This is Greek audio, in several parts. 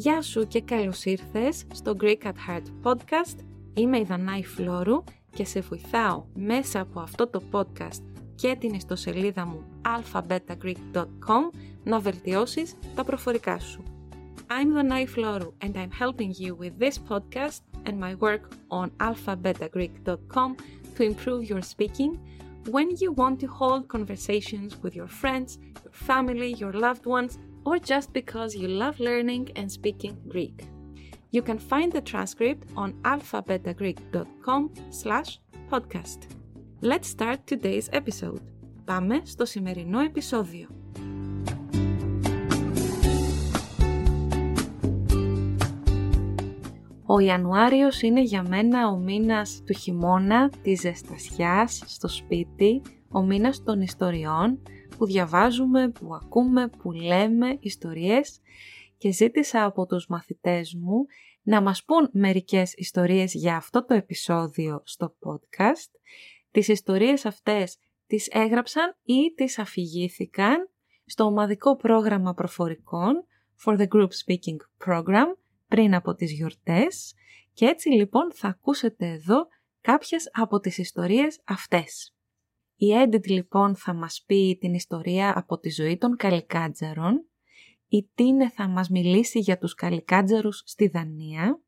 Γεια σου και καλώς ήρθες στο Greek at Heart podcast. Είμαι η Δανάη Φλόρου και σε βοηθάω μέσα από αυτό το podcast και την ιστοσελίδα μου alphabetagreek.com να βελτιώσεις τα προφορικά σου. I'm Danae Floru and I'm helping you with this podcast and my work on alphabetagreek.com to improve your speaking when you want to hold conversations with your friends, your family, your loved ones, or just because you love learning and speaking Greek. You can find the transcript on alphabetagreek.com slash podcast. Let's start today's episode. Πάμε στο σημερινό επεισόδιο. Ο Ιανουάριος είναι για μένα ο μήνας του χειμώνα, της ζεστασιάς στο σπίτι, ο μήνας των ιστοριών που διαβάζουμε, που ακούμε, που λέμε ιστορίες και ζήτησα από τους μαθητές μου να μας πούν μερικές ιστορίες για αυτό το επεισόδιο στο podcast. Τις ιστορίες αυτές τις έγραψαν ή τις αφηγήθηκαν στο ομαδικό πρόγραμμα προφορικών for the Group Speaking Program πριν από τις γιορτές και έτσι λοιπόν θα ακούσετε εδώ κάποιες από τις ιστορίες αυτές. Η Edit λοιπόν θα μας πει την ιστορία από τη ζωή των Καλικάτζαρων, η Τίνε θα μας μιλήσει για τους Καλικάτζαρους στη Δανία,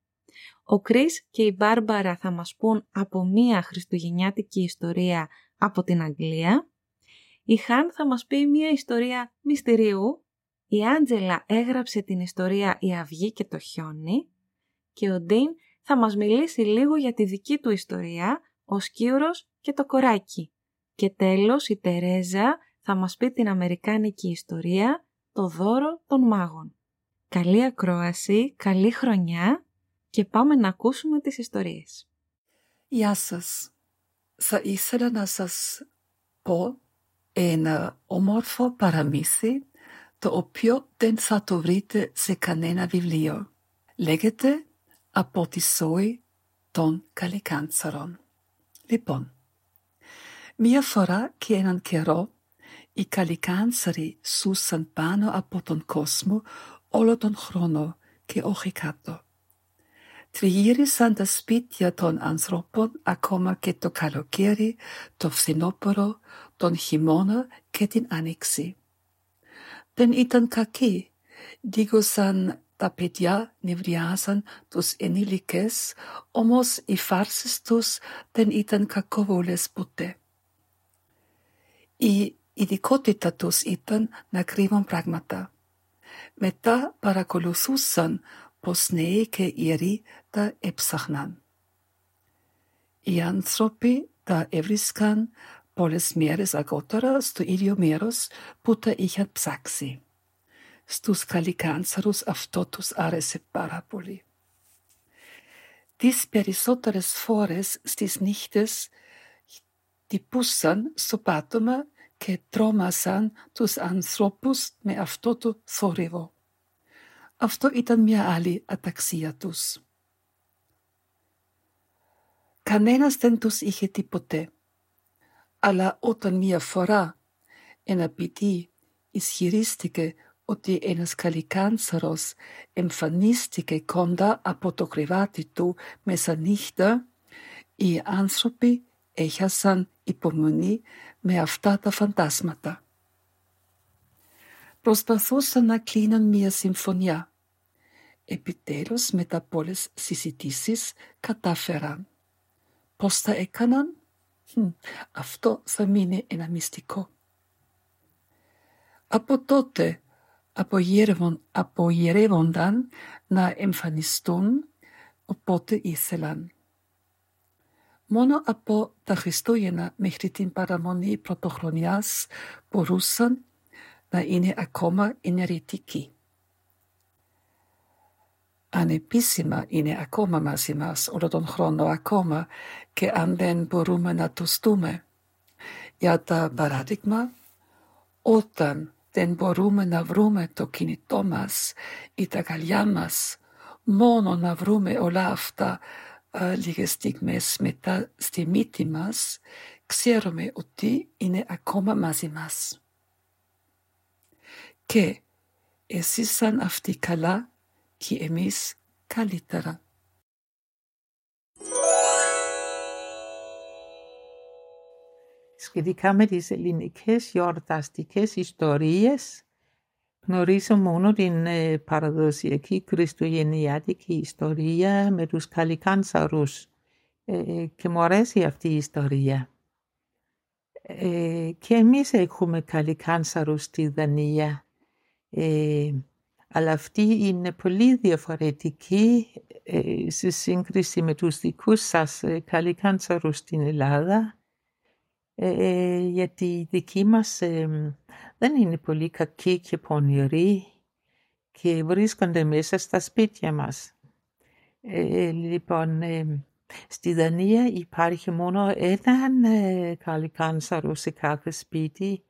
ο Κρίς και η Μπάρμπαρα θα μας πούν από μία χριστουγεννιάτικη ιστορία από την Αγγλία, η Χάν θα μας πει μία ιστορία μυστηρίου. Η Άντζελα έγραψε την ιστορία «Η Αυγή και το χιόνι» και ο Ντίν θα μας μιλήσει λίγο για τη δική του ιστορία «Ο Σκύουρος και το Κοράκι». Και τέλος η Τερέζα θα μας πει την Αμερικάνικη ιστορία «Το δώρο των μάγων». Καλή ακρόαση, καλή χρονιά και πάμε να ακούσουμε τις ιστορίες. Γεια σας. Θα ήθελα να σας πω ένα όμορφο παραμύθι το οποίο δεν θα το βρείτε σε κανένα βιβλίο. Λέγεται από τη ζωή των καλικάντσαρων. Λοιπόν, μία φορά και έναν καιρό οι καλικάντσαροι σούσαν πάνω από τον κόσμο όλο τον χρόνο και όχι κάτω. Τριγύρισαν τα σπίτια των ανθρώπων ακόμα και το καλοκαίρι, το φθινόπωρο, τον χειμώνα και την άνοιξη δεν ήταν κακοί. Δίγωσαν τα παιδιά, νευριάζαν τους ενήλικες, όμως οι φάρσες τους δεν ήταν κακοβόλες ποτέ. Η ειδικότητα τους ήταν να κρύβουν πράγματα. Μετά παρακολουθούσαν πως νέοι και ιεροί τα έψαχναν. Οι άνθρωποι τα έβρισκαν πολλές μέρες αργότερα στο ίδιο μέρος που τα είχαν ψάξει. Στους καλικάντσαρους αυτό τους άρεσε πάρα πολύ. Τις περισσότερες φορές στις νύχτες τυπούσαν στο πάτωμα και τρόμασαν τους ανθρώπους με αυτό το θόρυβο. Αυτό ήταν μια άλλη αταξία τους. Κανένας δεν τους είχε τίποτε αλλά όταν μία φορά ένα παιδί ισχυρίστηκε ότι ένας καλικάνσαρος εμφανίστηκε κοντά από το κρεβάτι του μέσα νύχτα, οι άνθρωποι έχασαν υπομονή με αυτά τα φαντάσματα. Προσπαθούσαν να κλείνουν μία συμφωνία. Επιτέλους μετά πολλές συζητήσεις κατάφεραν. Πώς τα έκαναν; Αυτό θα μείνει ένα μυστικό. Από τότε απογειρεύονταν να εμφανιστούν οπότε ήθελαν. Μόνο από τα Χριστούγεννα μέχρι την παραμονή πρωτοχρονιάς μπορούσαν να είναι ακόμα ενεργητικοί ανεπίσημα είναι ακόμα μαζί μας όλο τον χρόνο ακόμα και αν δεν μπορούμε να το στούμε. Για τα παράδειγμα, όταν δεν μπορούμε να βρούμε το κινητό μας ή τα γαλιά μας, μόνο να βρούμε όλα αυτά α, λίγες στιγμές μετά στη μύτη μας, ξέρουμε ότι είναι ακόμα μαζί μας. Και εσείς σαν αυτοί καλά και εμείς καλύτερα. Σχετικά με τις ελληνικές γιορταστικές ιστορίες, γνωρίζω μόνο την ε, παραδοσιακή χριστουγεννιάτικη ιστορία με τους καλικάνσαρους. Ε, και μου αρέσει αυτή η ιστορία. Ε, και εμείς έχουμε καλικάνσαρους στη Δανία, ε, αλλά αυτή είναι πολύ διαφορετική ε, σε σύγκριση με τους δικούς σας ε, καλικάνσαρους στην Ελλάδα, ε, γιατί οι δικοί μας δεν είναι πολύ κακοί και πονηροί και βρίσκονται μέσα στα σπίτια μας. λοιπόν, Στη Δανία υπάρχει μόνο έναν ε, καλικάνσαρο σε κάθε σπίτι.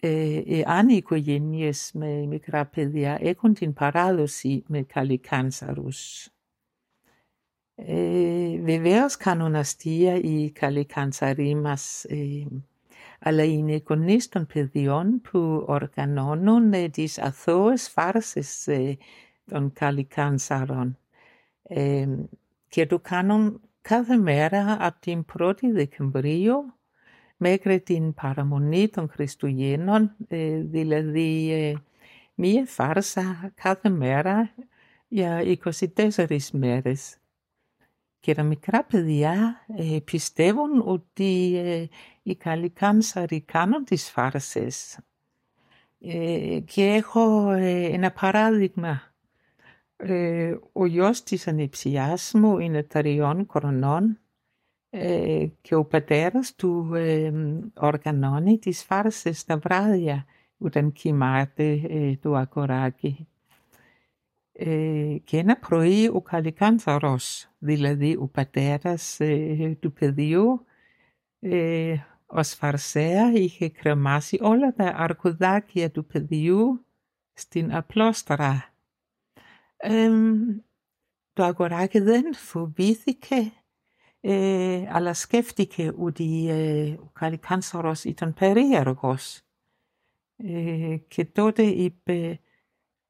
Ε, αν οι οικογένειες με μικρά παιδιά έχουν την παράδοση με καλικάνσαρους. Ε, Βεβαίως κάνουν αστεία οι καλικάνσαροι μας, ε, αλλά είναι γονείς των παιδιών που οργανώνουν ε, τις αθώες φάρσες ε, των καλικάνσαρων. Ε, και το κάνουν κάθε μέρα από την 1η Δεκεμβρίου μέχρι την παραμονή των Χριστουγέννων, ε, δηλαδή ε, μία φάρσα κάθε μέρα για 24 μέρες. Και τα μικρά παιδιά ε, πιστεύουν ότι οι καλικάνσαροι κάνουν τις φάρσες. και έχω ένα παράδειγμα ε, ο γιος της ανιψιάς μου είναι τριών χρονών ε, και ο πατέρας του ε, οργανώνει τις φάρσες τα βράδια όταν κοιμάται το αγοράκι. Και ένα πρωί ο καλικάνθαρος, δηλαδή ο πατέρας του παιδιού, ως φαρσέα είχε κρεμάσει όλα τα αρκουδάκια του παιδιού στην απλόστρα το αγοράκι δεν φοβήθηκε, ε, αλλά σκέφτηκε ότι ε, ο καλικάνσαρος ήταν περίεργος. Ε, και τότε είπε,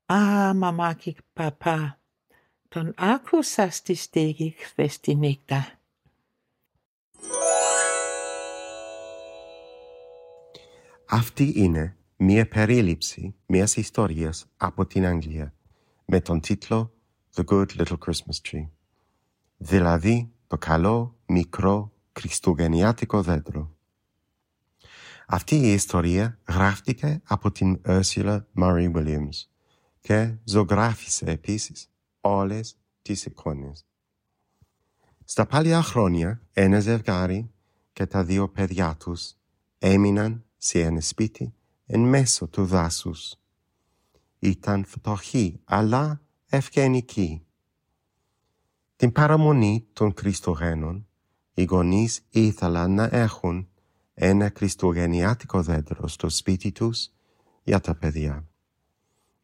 «Α, μαμά και παπά, τον άκουσα στη στέγη χθες τη νύχτα». Αυτή είναι μία περίληψη μιας ιστορίας από την Αγγλία με τον τίτλο The Good Little Christmas Tree, δηλαδή το καλό μικρό χριστουγεννιάτικο δέντρο. Αυτή η ιστορία γράφτηκε από την Ursula Marie Williams και ζωγράφισε επίσης όλες τις εικόνες. Στα παλιά χρόνια ένα ζευγάρι και τα δύο παιδιά τους έμειναν σε ένα σπίτι εν μέσω του δάσους ήταν φτωχή, αλλά ευγενική. Την παραμονή των Χριστουγέννων, οι γονείς ήθελαν να έχουν ένα χριστουγεννιάτικο δέντρο στο σπίτι τους για τα παιδιά.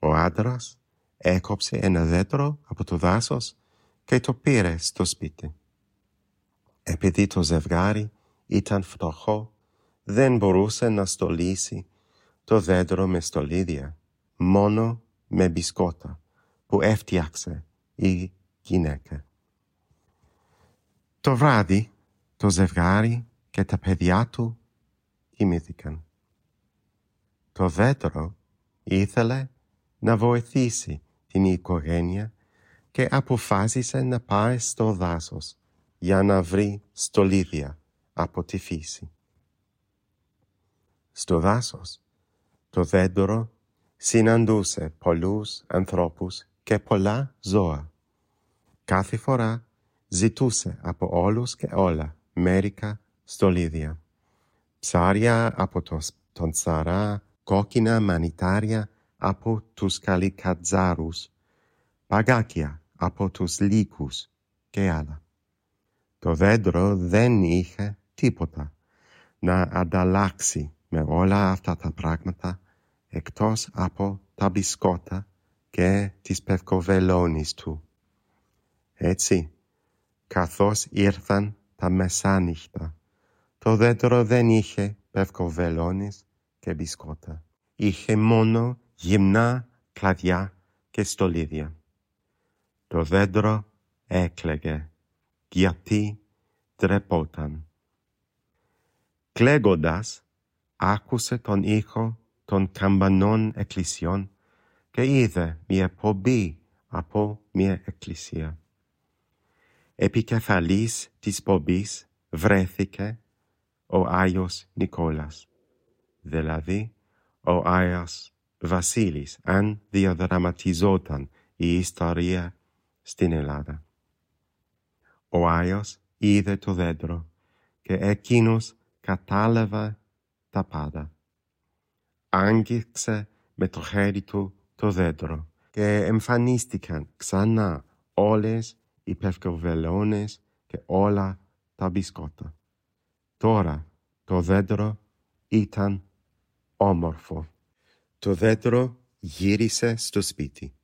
Ο άντρας έκοψε ένα δέντρο από το δάσος και το πήρε στο σπίτι. Επειδή το ζευγάρι ήταν φτωχό, δεν μπορούσε να στολίσει το δέντρο με στολίδια μόνο με μπισκότα που έφτιαξε η γυναίκα. Το βράδυ το ζευγάρι και τα παιδιά του κοιμήθηκαν. Το δέντρο ήθελε να βοηθήσει την οικογένεια και αποφάσισε να πάει στο δάσος για να βρει στολίδια από τη φύση. Στο δάσος το δέντρο συναντούσε πολλούς ανθρώπους και πολλά ζώα. Κάθε φορά ζητούσε από όλους και όλα μερικά στολίδια. Ψάρια από το, τον Σαρά, κόκκινα μανιτάρια από τους καλικατζάρους, παγάκια από τους λύκους και άλλα. Το δέντρο δεν είχε τίποτα να ανταλλάξει με όλα αυτά τα πράγματα εκτός από τα μπισκότα και τις πευκοβελώνεις του. Έτσι, καθώς ήρθαν τα μεσάνυχτα, το δέντρο δεν είχε πευκοβελώνεις και μπισκότα. Είχε μόνο γυμνά κλαδιά και στολίδια. Το δέντρο έκλαιγε, γιατί τρεπόταν. Κλαίγοντας, άκουσε τον ήχο των καμπανών εκκλησιών και είδε μια πομπή από μια εκκλησία. Επικεφαλής της πομπής βρέθηκε ο Άγιος Νικόλας, δηλαδή ο Άγιος Βασίλης, αν διαδραματιζόταν η ιστορία στην Ελλάδα. Ο Άγιος είδε το δέντρο και εκείνος κατάλαβε τα πάντα. Άγγιξε με το χέρι του το δέντρο και εμφανίστηκαν ξανά όλες οι πευκοβελώνες και όλα τα μπισκότα. Τώρα το δέντρο ήταν όμορφο. Το δέντρο γύρισε στο σπίτι.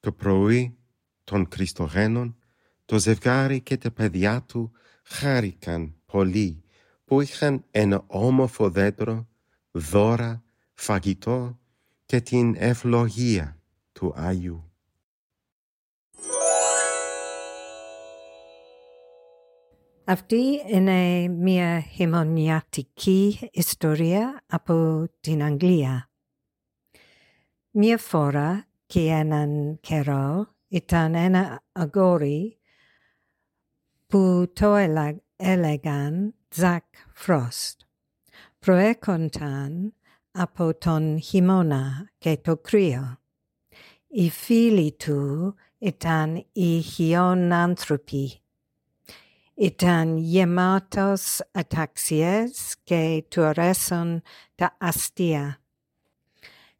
Το πρωί των Χριστογέννων το ζευγάρι και τα παιδιά του χάρηκαν πολύ που είχαν ένα όμορφο δέντρο, δώρα, φαγητό και την ευλογία του Άγιου. Αυτή είναι μια χειμωνιατική ιστορία από την Αγγλία. Μια φορά και έναν καιρό ήταν ένα αγόρι που το έλεγαν Ζακ Φρόστ. Προέκονταν από τον χειμώνα και το κρύο. Οι φίλοι του ήταν οι χιόνανθρωποι ήταν γεμάτος αταξίες και του αρέσουν τα αστεία.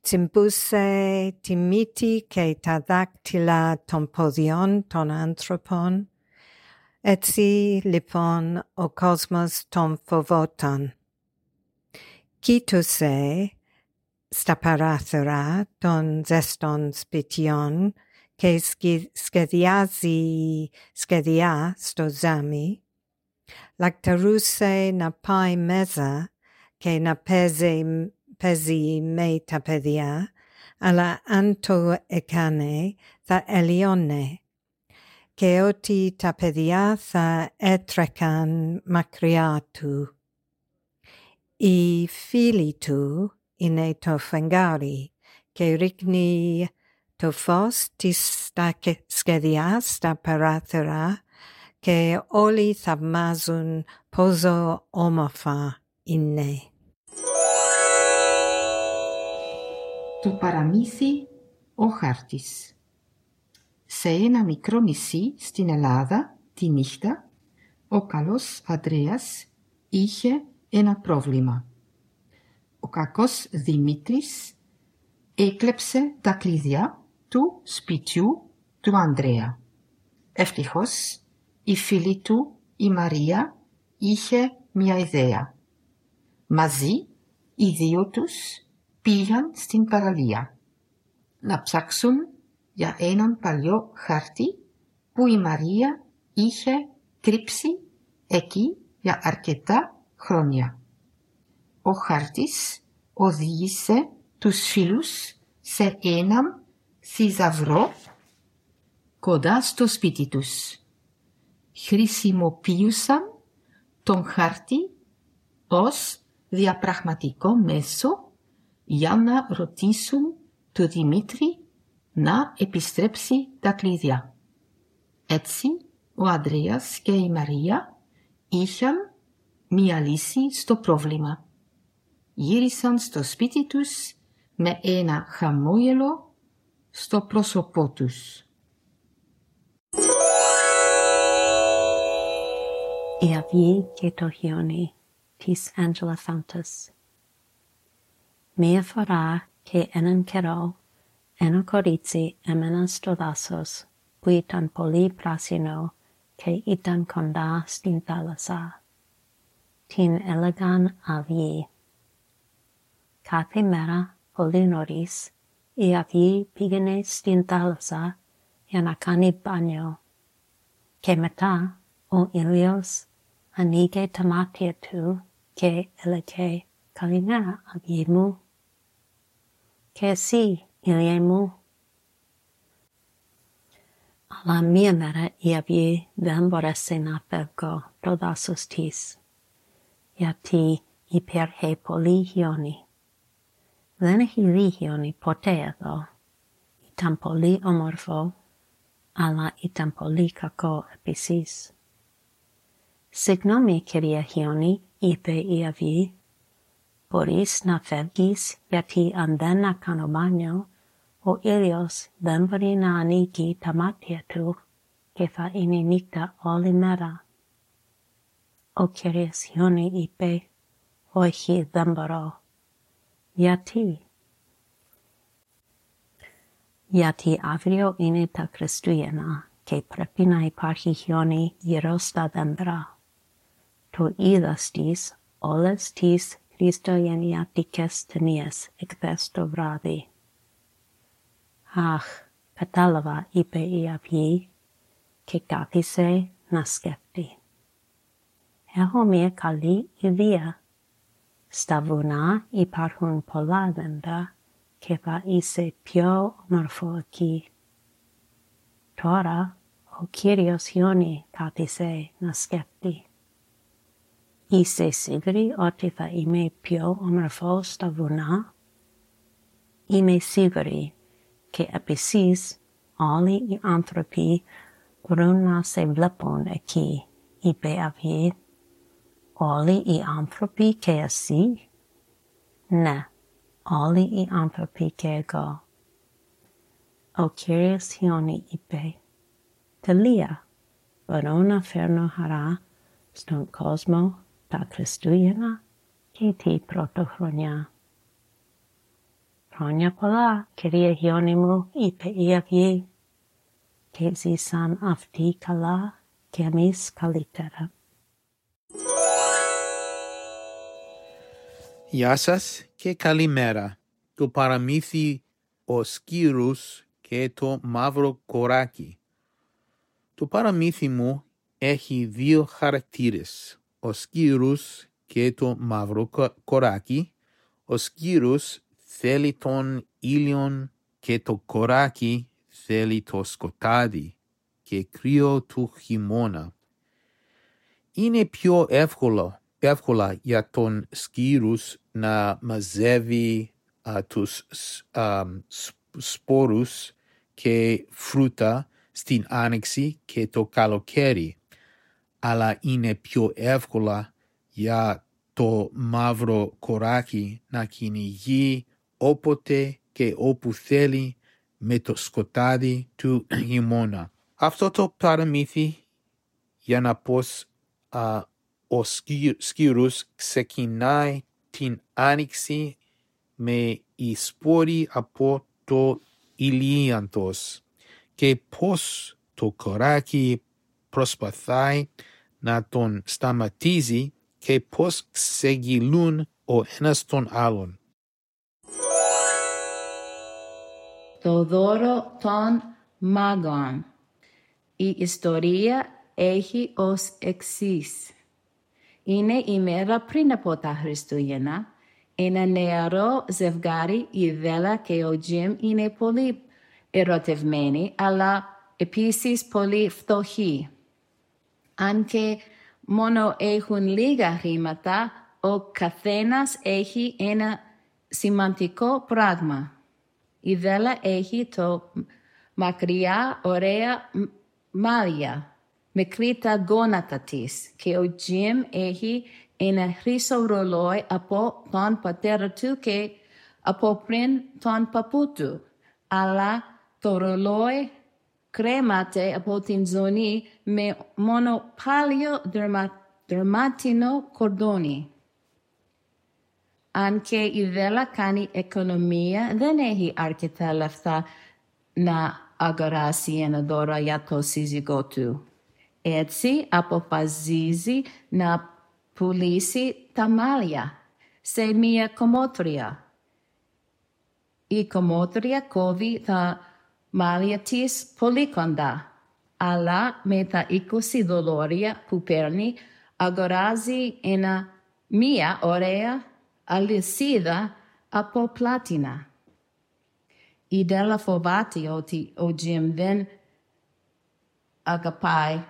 Τσιμπούσε τη μύτη και τα δάκτυλα των ποδιών των άνθρωπων. Έτσι λοιπόν ο κόσμος τον φοβόταν. Κοίτουσε στα παράθυρα των ζεστών σπιτιών και σχεδιάζει σχεδιά στο ζάμι, λακταρούσε να πάει μέσα και να παίζει, παίζει με τα παιδιά, αλλά αν το έκανε θα ελιώνε και ότι τα παιδιά θα έτρεκαν μακριά του. Οι φίλοι του είναι το φεγγάρι και ρίχνει το φως της σχεδιά στα παράθυρα και όλοι θαυμάζουν πόσο όμορφα είναι. Το παραμύθι ο χάρτης Σε ένα μικρό νησί στην Ελλάδα, τη νύχτα, ο καλός Ανδρέας είχε ένα πρόβλημα. Ο κακός Δημήτρης έκλεψε τα κλειδιά του σπιτιού του Ανδρέα. Ευτυχώς η φίλη του, η Μαρία, είχε μια ιδέα. Μαζί οι δύο τους πήγαν στην παραλία να ψάξουν για έναν παλιό χάρτη που η Μαρία είχε κρύψει εκεί για αρκετά χρόνια. Ο χάρτης οδήγησε τους φίλους σε έναν θησαυρό κοντά στο σπίτι τους. Χρησιμοποιούσαν τον χάρτη ως διαπραγματικό μέσο για να ρωτήσουν τον Δημήτρη να επιστρέψει τα κλειδιά. Έτσι, ο Ανδρέας και η Μαρία είχαν μία λύση στο πρόβλημα. Γύρισαν στο σπίτι τους με ένα χαμόγελο στο πρόσωπό τους. Η αυγή και το χιόνι της Άντζελα Φάντας Mia farà che enancherò, enocorizi emenas dolasos, qui tan poli prasino, che itan conda stinthalasa. Tin elegan avi. Cathe mera polinoris, i avi pigene stinthalasa, ianacani bagno, che metà, o ilios, anige tamatietu, che eleke kalina avimu και έλεγε «Καλημέρα, αυγή μου» και εσύ, ήλιε μου. Αλλά μία μέρα η αυγή δεν μπορέσει να φεύγω το δάσος της, γιατί υπήρχε πολύ χιόνι. Δεν έχει δει χιόνι ποτέ εδώ. Ήταν πολύ όμορφο, αλλά ήταν πολύ κακό επίσης. Συγγνώμη κυρία Χιόνι, είπε η αυγή, μπορείς να φεύγεις γιατί αν δεν να κάνω μπάνιο, ο ήλιος δεν μπορεί να ανοίγει τα μάτια του και θα είναι νύχτα όλη μέρα. Ο κύριος Χιόνι είπε, όχι δεν μπορώ. Γιατί; Γιατί αύριο είναι τα Χριστούγεννα και πρέπει να υπάρχει χιόνι γύρω στα δέντρα. Το είδα στις όλες τις χριστουγεννιάτικες ταινίες εχθές το βράδυ. Αχ, κατάλαβα, είπε η αυγή και κάθισε να σκέφτει. Έχω μια καλή ιδέα. Στα βουνά υπάρχουν πολλά δέντρα και θα είσαι πιο όμορφο εκεί. Τώρα ο κύριος Ιόνι κάθισε να σκέφτει. Είσαι σίγουρη ότι θα είμαι πιο όμορφο στα βουνά; Είμαι σίγουρη και επίσης όλοι οι άνθρωποι μπορούν να σε βλέπουν εκεί, είπε αυγή. Όλοι οι άνθρωποι και εσύ; Ναι, όλοι οι άνθρωποι και εγώ. Ο κύριος Χιόνι είπε, τελεία, μπορώ να φέρνω χαρά στον κόσμο τα Χριστούγεννα και τη πρωτοχρονιά. Χρόνια πολλά, κυρία Χιόνι μου, είπε η αυγή, και ζήσαν αυτοί καλά και εμείς καλύτερα. Γεια σας και καλημέρα. Το παραμύθι «Ο Σκύρους και το μαύρο κοράκι». Το παραμύθι μου έχει δύο χαρακτήρες. Ο Σκύρους και το μαύρο κοράκι. Ο Σκύρους θέλει τον ήλιον και το κοράκι θέλει το σκοτάδι και κρύο του χειμώνα. Είναι πιο εύκολο, εύκολα για τον σκύρους να μαζεύει α, τους α, σπόρους και φρούτα στην άνοιξη και το καλοκαίρι, αλλά είναι πιο εύκολα για το μαύρο κοράκι να κυνηγεί όποτε και όπου θέλει με το σκοτάδι του χειμώνα. Αυτό το παραμύθι για να πως α, ο σκύρους ξεκινάει την άνοιξη με οι σπόροι από το ηλίαντος και πως το κοράκι προσπαθάει να τον σταματήσει και πως ξεγυλούν ο ένας τον άλλον. Το δώρο των μάγων. Η ιστορία έχει ως εξής. Είναι η μέρα πριν από τα Χριστούγεννα. Ένα νεαρό ζευγάρι, η Δέλα και ο Τζιμ, είναι πολύ ερωτευμένοι, αλλά επίσης πολύ φτωχοί. Αν και μόνο έχουν λίγα χρήματα, ο καθένας έχει ένα σημαντικό πράγμα. Η Δέλα έχει το μακριά ωραία μάλια, μικρή τα γόνατα της και ο Τζιμ έχει ένα χρυσό ρολόι από τον πατέρα του και από πριν τον παππού του. Αλλά το ρολόι κρέματε από την ζώνη με μόνο πάλιο δερματινό κορδόνι. Αν και η Δέλα κάνει οικονομία, δεν έχει αρκετά λεφτά να αγοράσει ένα δώρο για το σύζυγό του. Έτσι αποφασίζει να πουλήσει τα μάλια σε μία κομμότρια. Η κομμότρια κόβει τα μάλια της πολύ κοντά, αλλά με τα 20 δολάρια που παίρνει αγοράζει ένα μία ωραία αλυσίδα από πλάτινα. Η Δέλα φοβάται ότι ο Τζιμ δεν αγαπάει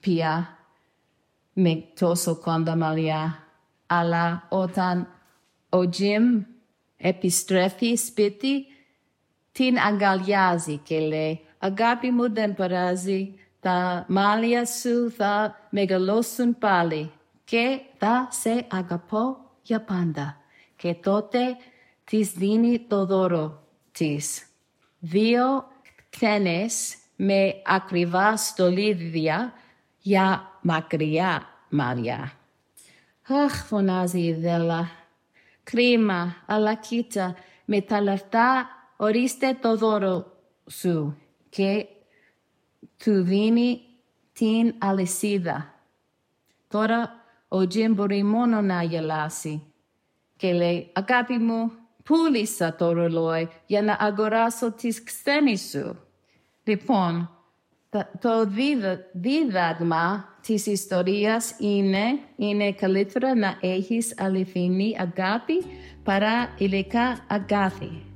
πια με τόσο κοντά μαλλιά. Αλλά όταν ο Τζιμ επιστρέφει σπίτι, την αγκαλιάζει και λέει «Αγάπη μου δεν παράζει, τα μάλια σου θα μεγαλώσουν πάλι και θα σε αγαπώ για πάντα». Και τότε της δίνει το δώρο της. Δύο κτένες με ακριβά στολίδια για μακριά μάλια. Αχ, φωνάζει η Δέλα. Κρίμα, αλλά κοίτα, με τα λεφτά ορίστε το δώρο σου και του δίνει την αλυσίδα. Τώρα ο Τζιμ μπορεί μόνο να γελάσει και λέει «Αγάπη μου, πούλησα το ρολόι για να αγοράσω τις ξένες σου». Λοιπόν, το δίδαγμα της ιστορίας είναι, είναι καλύτερα να έχεις αληθινή αγάπη παρά υλικά αγάπη.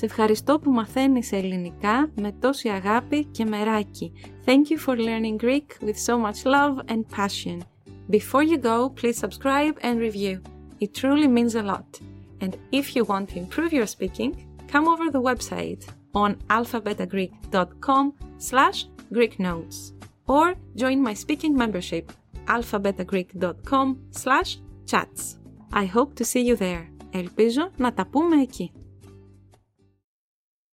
Σε ευχαριστώ που μαθαίνεις ελληνικά με τόση αγάπη και μεράκι. Thank you for learning Greek with so much love and passion. Before you go, please subscribe and review. It truly means a lot. And if you want to improve your speaking, come over the website on alphabetagreek.com slash Greek notes or join my speaking membership alphabetagreek.com slash chats. I hope to see you there. Ελπίζω να τα πούμε εκεί.